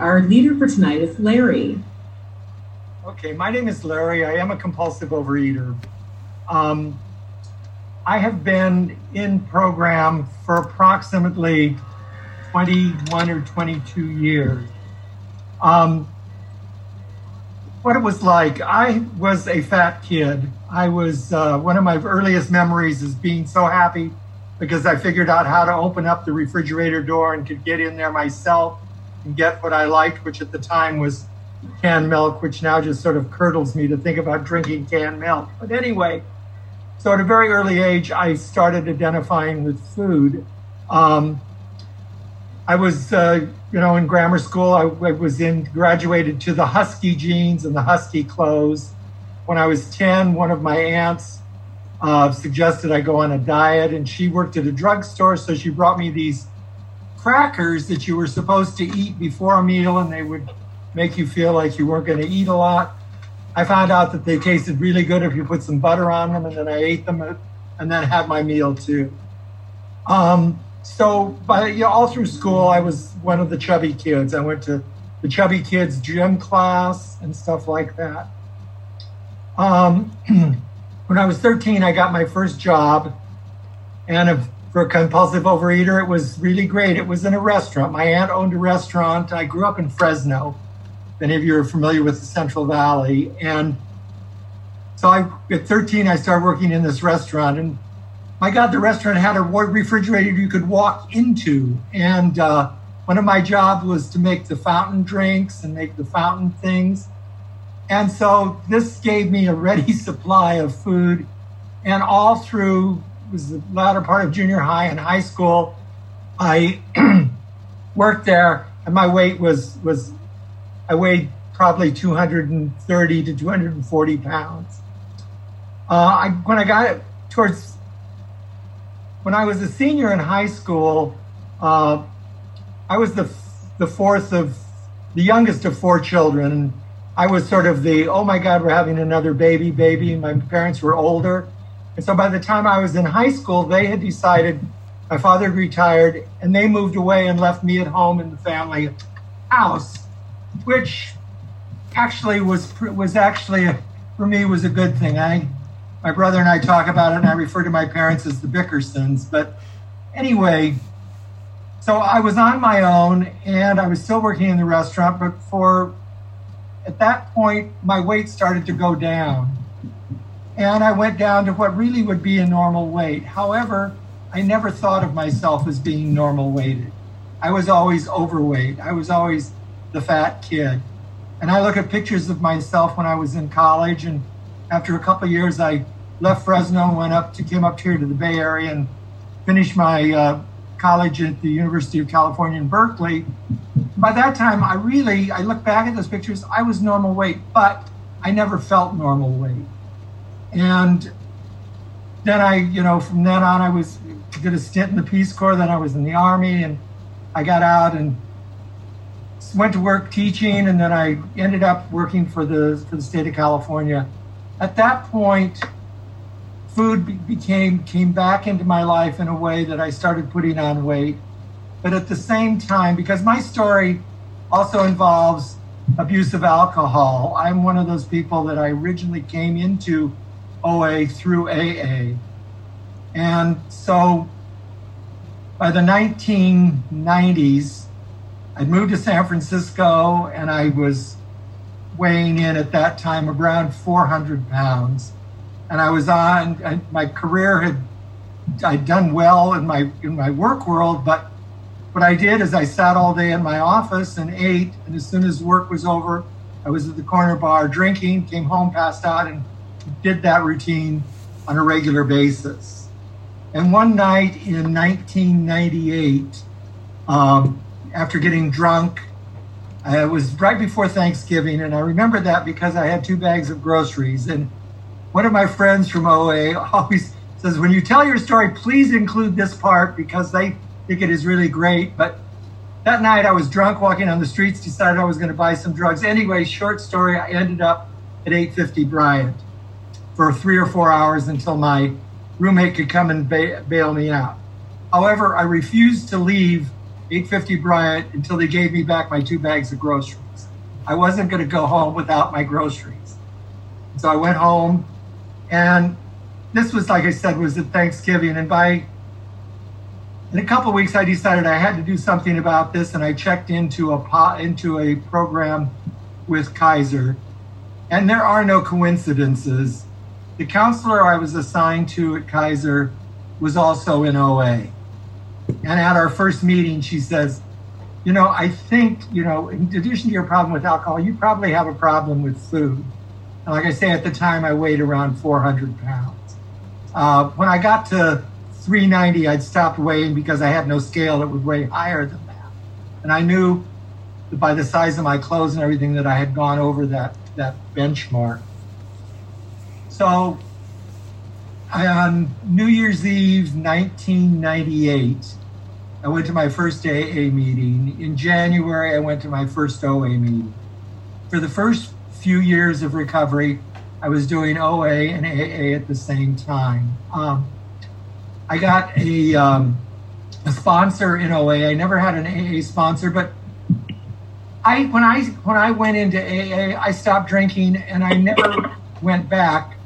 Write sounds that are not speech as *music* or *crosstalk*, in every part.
Our leader for tonight is Larry. Okay, my name is Larry. I am a compulsive overeater. Um, I have been in program for approximately 21 or 22 years. Um, what it was like, I was a fat kid. I was, uh, one of my earliest memories is being so happy because I figured out how to open up the refrigerator door and could get in there myself and get what I liked, which at the time was canned milk, which now just sort of curdles me to think about drinking canned milk. But anyway, so at a very early age, I started identifying with food. Um, I was, uh, you know, in grammar school. I, I, was in graduated to the husky jeans and the husky clothes. When I was ten, one of my aunts uh, suggested I go on a diet, and she worked at a drugstore, so she brought me these crackers that you were supposed to eat before a meal, and they would make you feel like you weren't going to eat a lot. I found out that they tasted really good if you put some butter on them, and then I ate them and then had my meal too. Um, so, you know, all through school, I was one of the chubby kids. I went to the chubby kids gym class and stuff like that. Um, *clears throat* when I was 13, I got my first job, and for a compulsive overeater, it was really great. It was in a restaurant. My aunt owned a restaurant. I grew up in Fresno Many of you are familiar with the Central Valley. And so I, at 13, I started working in this restaurant. And my God, the restaurant had a refrigerator you could walk into. And uh, one of my jobs was to make the fountain drinks and make the fountain things. And so this gave me a ready *laughs* supply of food. And all through was the latter part of junior high and high school, I *clears throat* worked there, and my weight was was I weighed probably 230 to 240 pounds. Uh, I, when I got towards, when I was a senior in high school, uh, I was the, the fourth of, the youngest of four children. I was sort of the, oh my God, we're having another baby, baby. My parents were older. And so by the time I was in high school, they had decided, my father retired, and they moved away and left me at home in the family house which actually was was actually for me was a good thing. I my brother and I talk about it, and I refer to my parents as the Bickersons. But anyway, so I was on my own, and I was still working in the restaurant. But for at that point, my weight started to go down, and I went down to what really would be a normal weight. However, I never thought of myself as being normal weighted. I was always overweight. I was always the fat kid. And I look at pictures of myself when I was in college, and after a couple years, I left Fresno and went up to came up here to the Bay Area and finished my uh, college at the University of California in Berkeley. By that time, I really I look back at those pictures. I was normal weight, but I never felt normal weight. And then I, you know, from then on, I was did a stint in the Peace Corps. Then I was in the Army, and I got out and went to work teaching, and then I ended up working for the for the state of California. At that point, food became came back into my life in a way that I started putting on weight. But at the same time, because my story also involves abuse of alcohol, I'm one of those people that I originally came into OA through AA. And so by the 1990s, I'd moved to San Francisco and I was weighing in at that time around 400 pounds. And I was on, I, my career had, I'd done well in my, in my work world, but what I did is I sat all day in my office and ate. And as soon as work was over, I was at the corner bar drinking, came home, passed out, and did that routine on a regular basis. And one night in 1998, um, after getting drunk. Uh, it was right before Thanksgiving, and I remember that because I had two bags of groceries. And one of my friends from OA *laughs* always says, When you tell your story, please include this part because they think it is really great. But that night I was drunk walking on the streets, decided I was going to buy some drugs. Anyway, short story, I ended up at 850 Bryant for three or four hours until my roommate could come and ba- bail me out. However, I refused to leave 850 Bryant until they gave me back my two bags of groceries. I wasn't going to go home without my groceries. So I went home and this was, like I said, was at Thanksgiving. And by in a couple weeks, I decided I had to do something about this. And I checked into a, into a program with Kaiser. And there are no coincidences. The counselor I was assigned to at Kaiser was also in OA. And at our first meeting, she says, You know, I think, you know, in addition to your problem with alcohol, you probably have a problem with food. And like I say, at the time, I weighed around 400 pounds. Uh, when I got to 390, I'd stopped weighing because I had no scale that would weigh higher than that. And I knew by the size of my clothes and everything that I had gone over that, that benchmark. So on New Year's Eve, 1998, I went to my first AA meeting. In January, I went to my first OA meeting. For the first few years of recovery, I was doing OA and AA at the same time. Um, I got a, um, a sponsor in OA. I never had an AA sponsor, but I when I when I went into AA, I stopped drinking and I never went back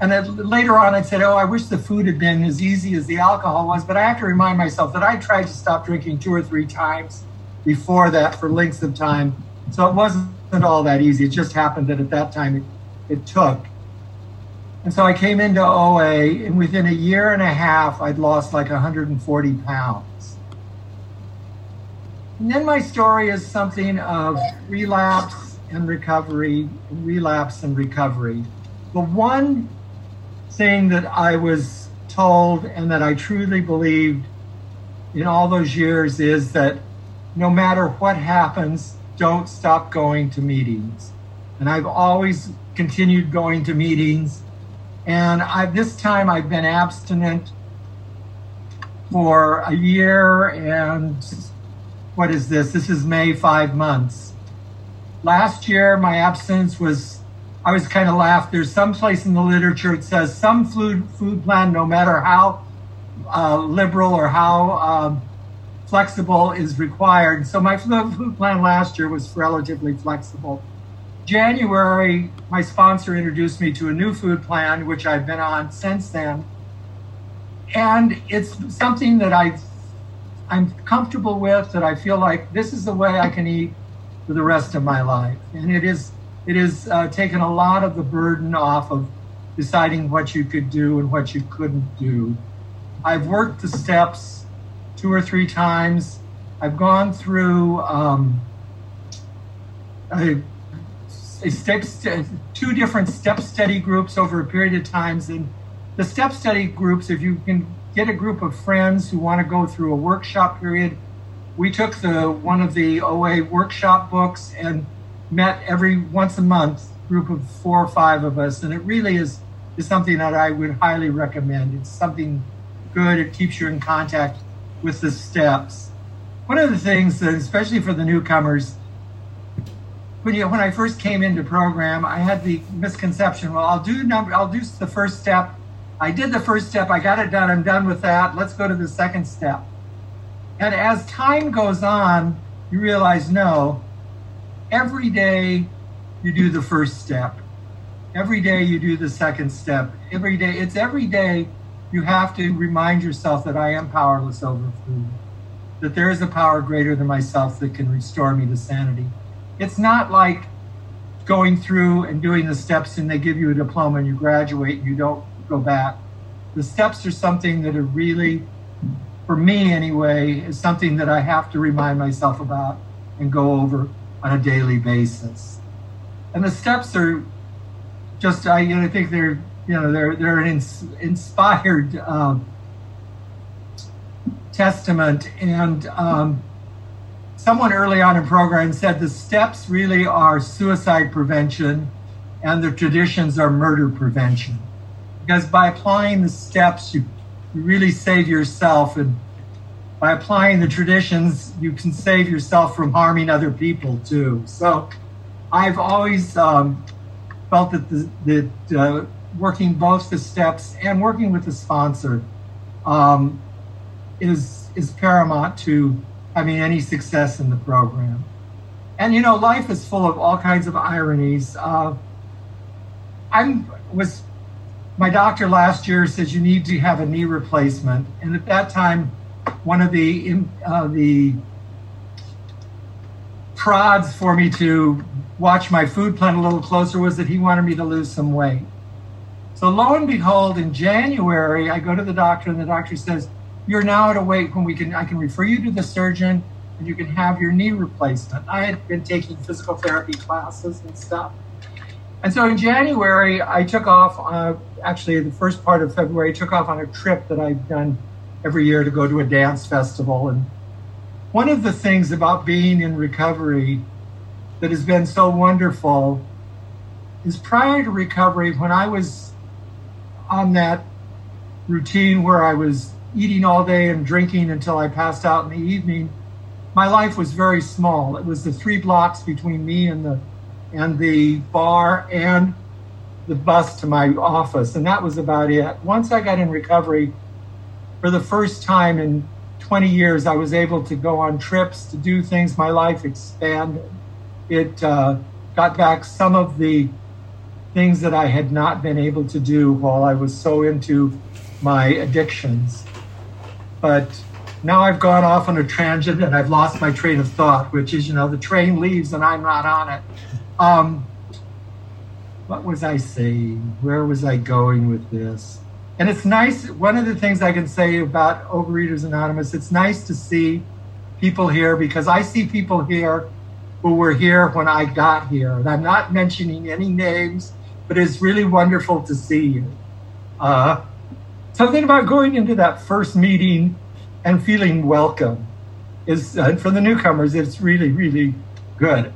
and then later on, I said, "Oh, I wish the food had been as easy as the alcohol was." But I have to remind myself that I tried to stop drinking two or three times before that for lengths of time, so it wasn't all that easy. It just happened that at that time it, it took. And so I came into OA, and within a year and a half, I'd lost like 140 pounds. And then my story is something of relapse and recovery, relapse and recovery. The one thing that I was told and that I truly believed in all those years is that no matter what happens, don't stop going to meetings. And I've always continued going to meetings. And I, this time I've been abstinent for a year and what is this? This is May, five months. Last year, my abstinence was I was kind of laughed. There's some place in the literature it says some food food plan, no matter how uh, liberal or how um, flexible, is required. So my food plan last year was relatively flexible. January, my sponsor introduced me to a new food plan, which I've been on since then, and it's something that I I'm comfortable with. That I feel like this is the way I can eat for the rest of my life, and it is it has uh, taken a lot of the burden off of deciding what you could do and what you couldn't do. I've worked the steps two or three times. I've gone through um, a, a step, two different step study groups over a period of times. And the step study groups, if you can get a group of friends who want to go through a workshop period, we took the one of the OA workshop books and met every once a month, group of four or five of us, and it really is is something that I would highly recommend. It's something good. It keeps you in contact with the steps. One of the things that, especially for the newcomers, when you when I first came into program, I had the misconception. Well, I'll do number. I'll do the first step. I did the first step. I got it done. I'm done with that. Let's go to the second step. And as time goes on, you realize no, every day you do the first step. Every day you do the second step. Every day, it's every day you have to remind yourself that I am powerless over food, that there is a power greater than myself that can restore me to sanity. It's not like going through and doing the steps and they give you a diploma and you graduate and you don't go back. The steps are something that are really, for me anyway, is something that I have to remind myself about and go over on a daily basis. And the steps are just, I, you know, think they're, you know, they're, they're an ins- inspired um, testament. And um, someone early on in program said the steps really are suicide prevention and the traditions are murder prevention. Because by applying the steps, you, you really save yourself and by applying the traditions, you can save yourself from harming other people too. So I've always um, felt that, the, that uh, working both the steps and working with the sponsor um, is, is paramount to having any success in the program. And you know, life is full of all kinds of ironies. Uh, I was my doctor last year says you need to have a knee replacement, and at that time, one of the uh, the prods for me to watch my food plan a little closer was that he wanted me to lose some weight. So lo and behold, in January, I go to the doctor, and the doctor says, "You're now at a weight when we can I can refer you to the surgeon, and you can have your knee replacement." I had been taking physical therapy classes and stuff, and so in January, I took off. Uh, actually, the first part of February, I took off on a trip that I've done every year to go to a dance festival. And one of the things about being in recovery that has been so wonderful is prior to recovery, when I was on that routine where I was eating all day and drinking until I passed out in the evening, my life was very small. It was the three blocks between me and the and the bar and the bus to my office, and that was about it. Once I got in recovery, for the first time in 20 years, I was able to go on trips to do things. My life expanded. It uh, got back some of the things that I had not been able to do while I was so into my addictions. But now I've gone off on a tangent and I've lost my train of thought, which is, you know, the train leaves and I'm not on it. Um, what was I saying? Where was I going with this? And it's nice. One of the things I can say about Overeaters Anonymous, it's nice to see people here because I see people here who were here when I got here. And I'm not mentioning any names but it's really wonderful to see you. Uh, something about going into that first meeting and feeling welcome is uh, for the newcomers. It's really, really good.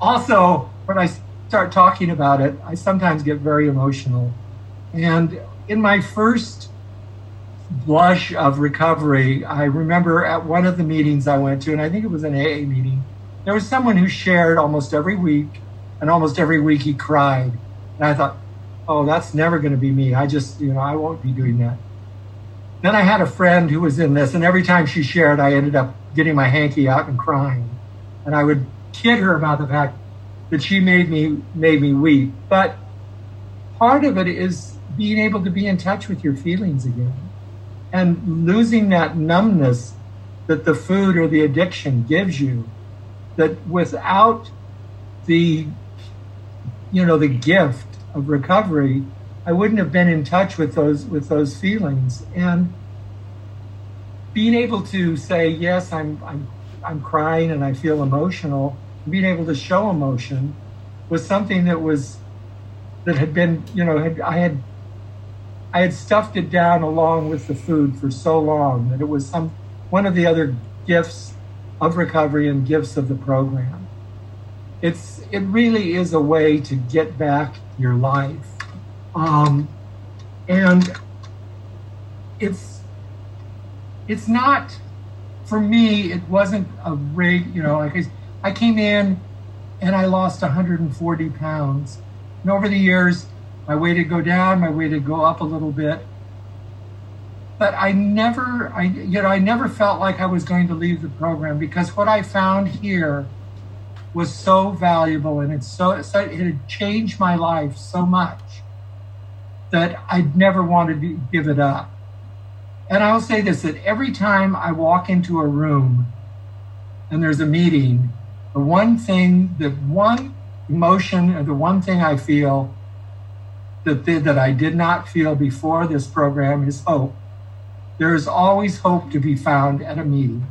Also, when I start talking about it, I sometimes get very emotional. And in my first blush of recovery, I remember at one of the meetings I went to, and I think it was an AA meeting, there was someone who shared almost every week, and almost every week he cried. And I thought, oh, that's never going to be me. I just, you know, I won't be doing that. Then I had a friend who was in this, and every time she shared, I ended up getting my hanky out and crying. And I would kid her about the fact that she made me made me weep. But part of it is being able to be in touch with your feelings again and losing that numbness that the food or the addiction gives you that without the you know the gift of recovery, I wouldn't have been in touch with those with those feelings. And being able to say, yes, I'm I'm I'm crying and I feel emotional, being able to show emotion was something that was that had been, you know, had, I had I had stuffed it down along with the food for so long that it was some one of the other gifts of recovery and gifts of the program. It's it really is a way to get back your life. Um, and it's it's not for me it wasn't a rig you know like I, I came in and i lost 140 pounds and over the years my weight would go down my weight would go up a little bit but i never i you know i never felt like i was going to leave the program because what i found here was so valuable and it's so, it had changed my life so much that I'd never wanted to give it up. And I will say this that every time I walk into a room and there's a meeting, the one thing, the one emotion, or the one thing I feel that, that I did not feel before this program is hope. There is always hope to be found at a meeting.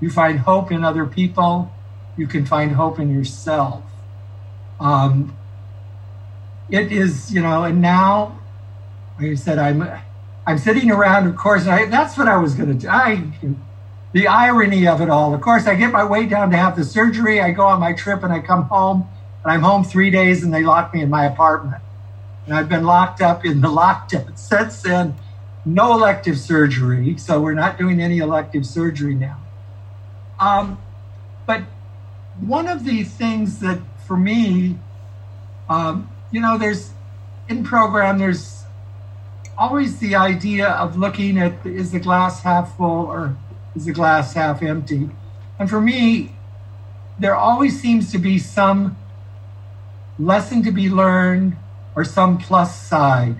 You find hope in other people, you can find hope in yourself. Um, it is, you know, and now, like I said, I'm, I'm sitting around, of course, I, that's what I was going to do. I, the irony of it all. Of course, I get my way down to have the surgery. I go on my trip and I come home, and I'm home three days, and they lock me in my apartment. And I've been locked up in the *laughs* lockdown since then. No elective surgery, so we're not doing any elective surgery now. Um, but one of the things that for me, um, you know, there's in program, there's always the idea of looking at is the glass half full or is the glass half empty? And for me, there always seems to be some lesson to be learned or some plus side.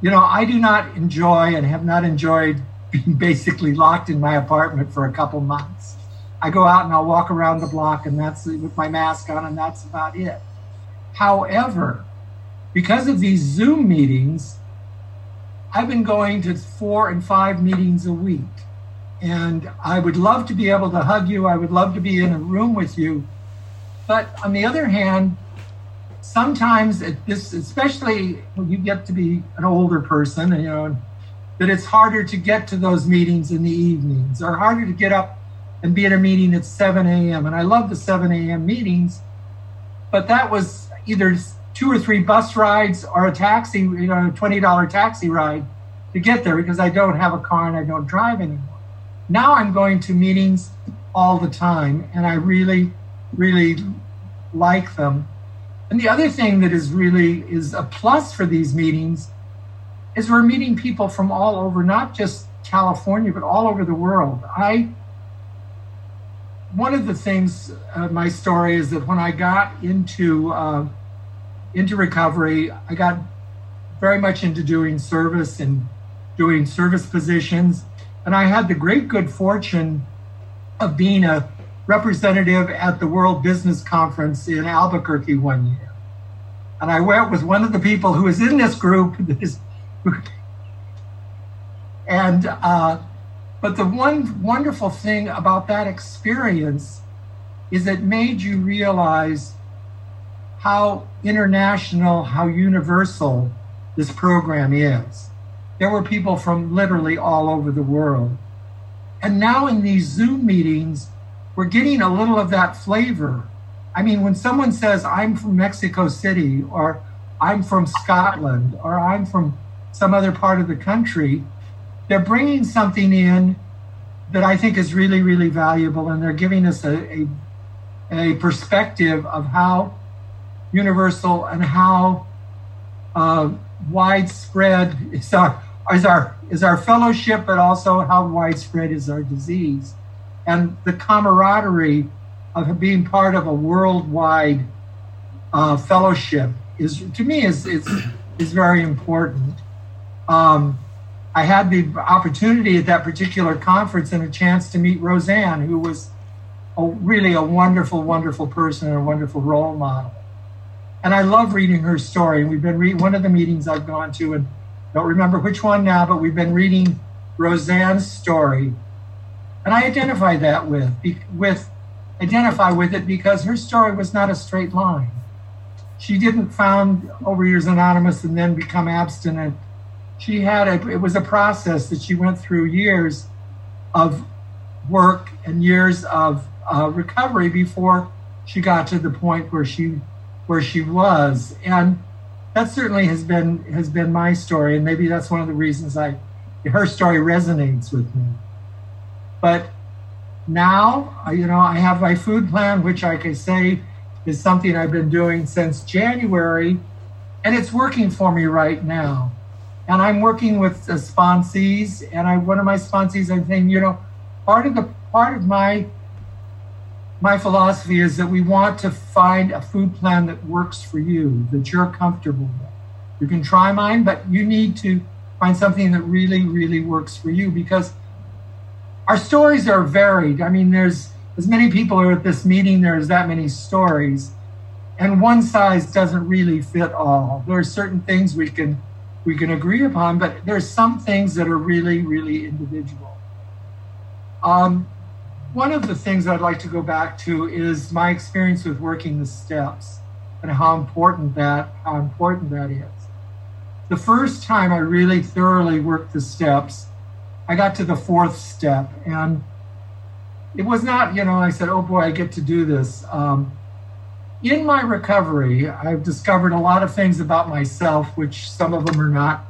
You know, I do not enjoy and have not enjoyed *laughs* being basically locked in my apartment for a couple months. I go out and I'll walk around the block and that's with my mask on and that's about it. However, because of these Zoom meetings, I've been going to four and five meetings a week. And I would love to be able to hug you. I would love to be in a room with you. But on the other hand, sometimes it, especially when you get to be an older person, you know, that it's harder to get to those meetings in the evenings or harder to get up and be at a meeting at 7 a.m. And I love the 7 a.m. meetings, but that was either two or three bus rides or a taxi, you know, a $20 taxi ride to get there because I don't have a car and I don't drive anymore. Now I'm going to meetings all the time and I really, really like them. And the other thing that is really is a plus for these meetings is we're meeting people from all over, not just California, but all over the world. I one of the things uh, my story is that when I got into uh, into recovery, I got very much into doing service and doing service positions, and I had the great good fortune of being a representative at the World Business Conference in Albuquerque one year. And I went with one of the people who was in *laughs* this group. and uh, but the one wonderful thing about that experience is it made you realize how international, how universal this program is. There were people from literally all over the world. And now in these Zoom meetings, we're getting a little of that flavor. I mean, when someone says, I'm from Mexico City, or I'm from Scotland, or I'm from some other part of the country, they're bringing something in that I think is really, really valuable, and they're giving us a, a, a perspective of how universal and how uh, widespread is our is our is our fellowship, but also how widespread is our disease, and the camaraderie of being part of a worldwide uh, fellowship is to me is is is very important. Um, I had the opportunity at that particular conference and a chance to meet Rozanne, who was a, really a wonderful, wonderful person and a wonderful role model. And I love reading her story. We've been reading one of the meetings I've gone to, and don't remember which one now, but we've been reading Rozanne's story, and I identify that with with identify with it because her story was not a straight line. She didn't found Overeaters Anonymous and then become abstinent. She had a, it was a process that she went through years of work and years of uh, recovery before she got to the point where she where she was. And that certainly has been has been my story. And maybe that's one of the reasons i her story resonates with me but now you know i have my food plan which i can say is something i've been doing since january and it's working for me right now and I'm working with the sponsees, and I one of my sponsees, I'm saying, you know, part of the part of my my philosophy is that we want to find a food plan that works for you, that you're comfortable with. You can try mine, but you need to find something that really, really works for you because our stories are varied. I mean, there's as many people are at this meeting, there's that many stories, and one size doesn't really fit all. There are certain things we can we can agree upon, but there's some things that are really, really individual. Um, one of the things I'd like to go back to is my experience with working the steps and how important that how important that is. The first time I really thoroughly worked the steps, I got to the fourth step, and it was not, you know, I said, "Oh boy, I get to do this." Um, in my recovery, I've discovered a lot of things about myself, which some of them are not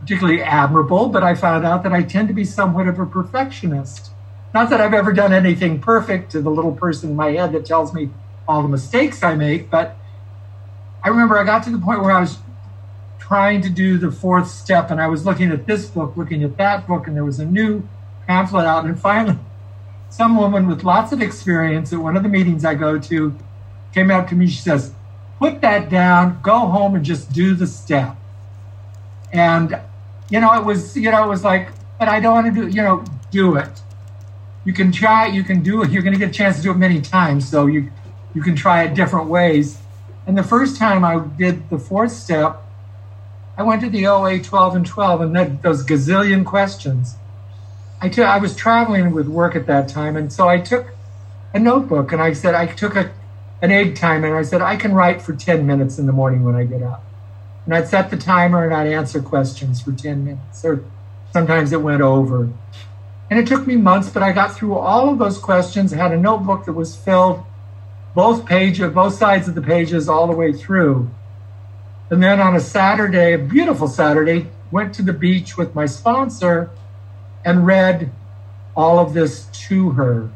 particularly admirable, but I found out that I tend to be somewhat of a perfectionist. Not that I've ever done anything perfect to the little person in my head that tells me all the mistakes I make, but I remember I got to the point where I was trying to do the fourth step and I was looking at this book, looking at that book, and there was a new pamphlet out. And *laughs* finally, some woman with lots of experience at one of the meetings I go to came up to me. She says, Put that down, go home and just do the step. And, you know, it was, you know, it was like, but I don't want to do, you know, do it. You can try, you can do it. You're going to get a chance to do it many times. So you, you can try it different ways. And the first time I did the fourth step, I went to the OA 12 and 12 and then those gazillion questions. I I was traveling with work at that time. And so I took a notebook and I said, I took a, an egg timer and I said, I can write for 10 minutes in the morning when I get up. And I'd set the timer and I'd answer questions for 10 minutes, or sometimes it went over. And it took me months, but I got through all of those questions. I had a notebook that was filled both pages, both sides of the pages all the way through. And then on a Saturday, a beautiful Saturday, went to the beach with my sponsor and read all of this to her.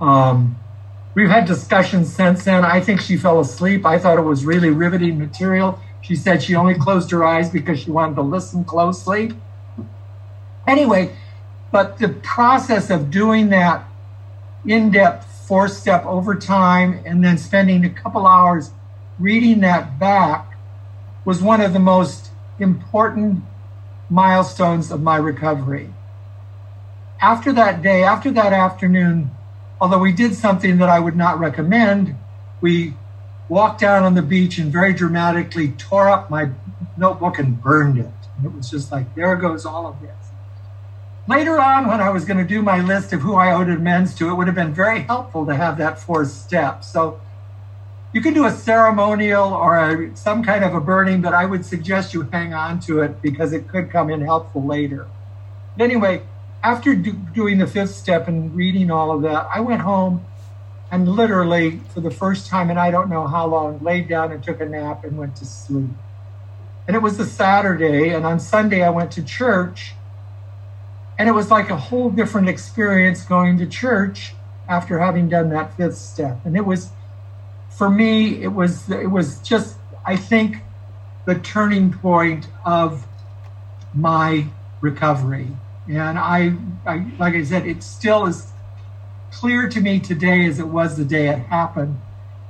Um, we've had discussions since then. I think she fell asleep. I thought it was really riveting material. She said she only closed her eyes because she wanted to listen closely. Anyway, but the process of doing that in depth four step over time and then spending a couple hours reading that back was one of the most important milestones of my recovery. After that day, after that afternoon, although we did something that I would not recommend, we walked down on the beach and very dramatically tore up my notebook and burned it. And it was just like, there goes all of this. Later on, when I was going to do my list of who I owed amends to, it would have been very helpful to have that fourth step. So you can do a ceremonial or a, some kind of a burning, but I would suggest you hang on to it because it could come in helpful later. But anyway, after do, doing the fifth step and reading all of that, I went home and literally, for the first time and I don't know how long, laid down and took a nap and went to sleep. And it was a Saturday, and on Sunday I went to church, and it was like a whole different experience going to church after having done that fifth step. And it was, for me, it was it was just I think the turning point of my recovery. And I, I like I said, it still is clear to me today as it was the day it happened.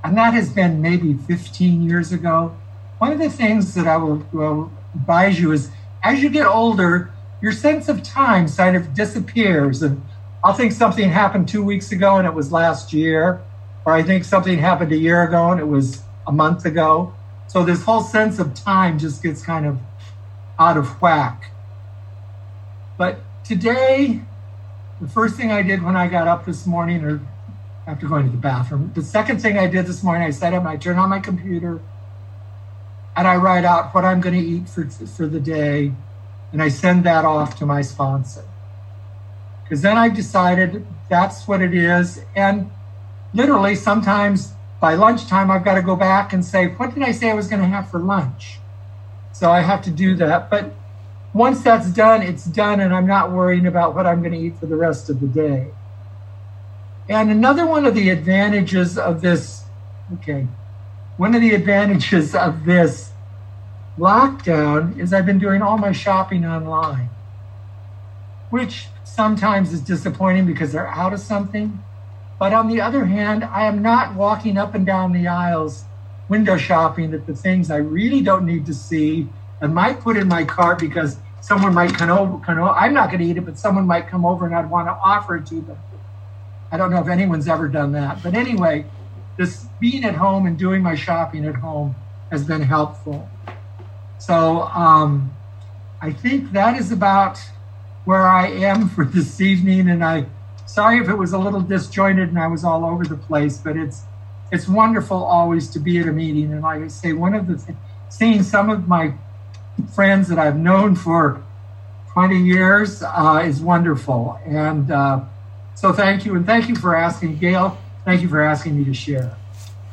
And that has been maybe 15 years ago. One of the things that I will, will advise you is as you get older, your sense of time kind of disappears. And I'll think something happened two weeks ago and it was last year, or I think something happened a year ago and it was a month ago. So this whole sense of time just gets kind of out of whack. But today, the first thing I did when I got up this morning, or after going to the bathroom, the second thing I did this morning, I sat up, I turn on my computer, and I write out what I'm going to eat for for the day, and I send that off to my sponsor. Because then I decided that's what it is, and literally sometimes by lunchtime I've got to go back and say, what did I say I was going to have for lunch? So I have to do that, but once that's done, it's done, and I'm not worrying about what I'm going to eat for the rest of the day. And another one of the advantages of this, okay, one of the advantages of this lockdown is I've been doing all my shopping online, which sometimes is disappointing because they're out of something. But on the other hand, I am not walking up and down the aisles window shopping at the things I really don't need to see and might put in my cart because someone might come over, come over. I'm not going to eat it, but someone might come over and I'd want to offer it to them. I don't know if anyone's ever done that. But anyway, this being at home and doing my shopping at home has been helpful. So um, I think that is about where I am for this evening. And I sorry if it was a little disjointed and I was all over the place, but it's it's wonderful always to be at a meeting. And like I say, one of the th- seeing some of my friends that I've known for 20 years uh, is wonderful. And uh, so thank you. And thank you for asking, Gail. Thank you for asking me to share.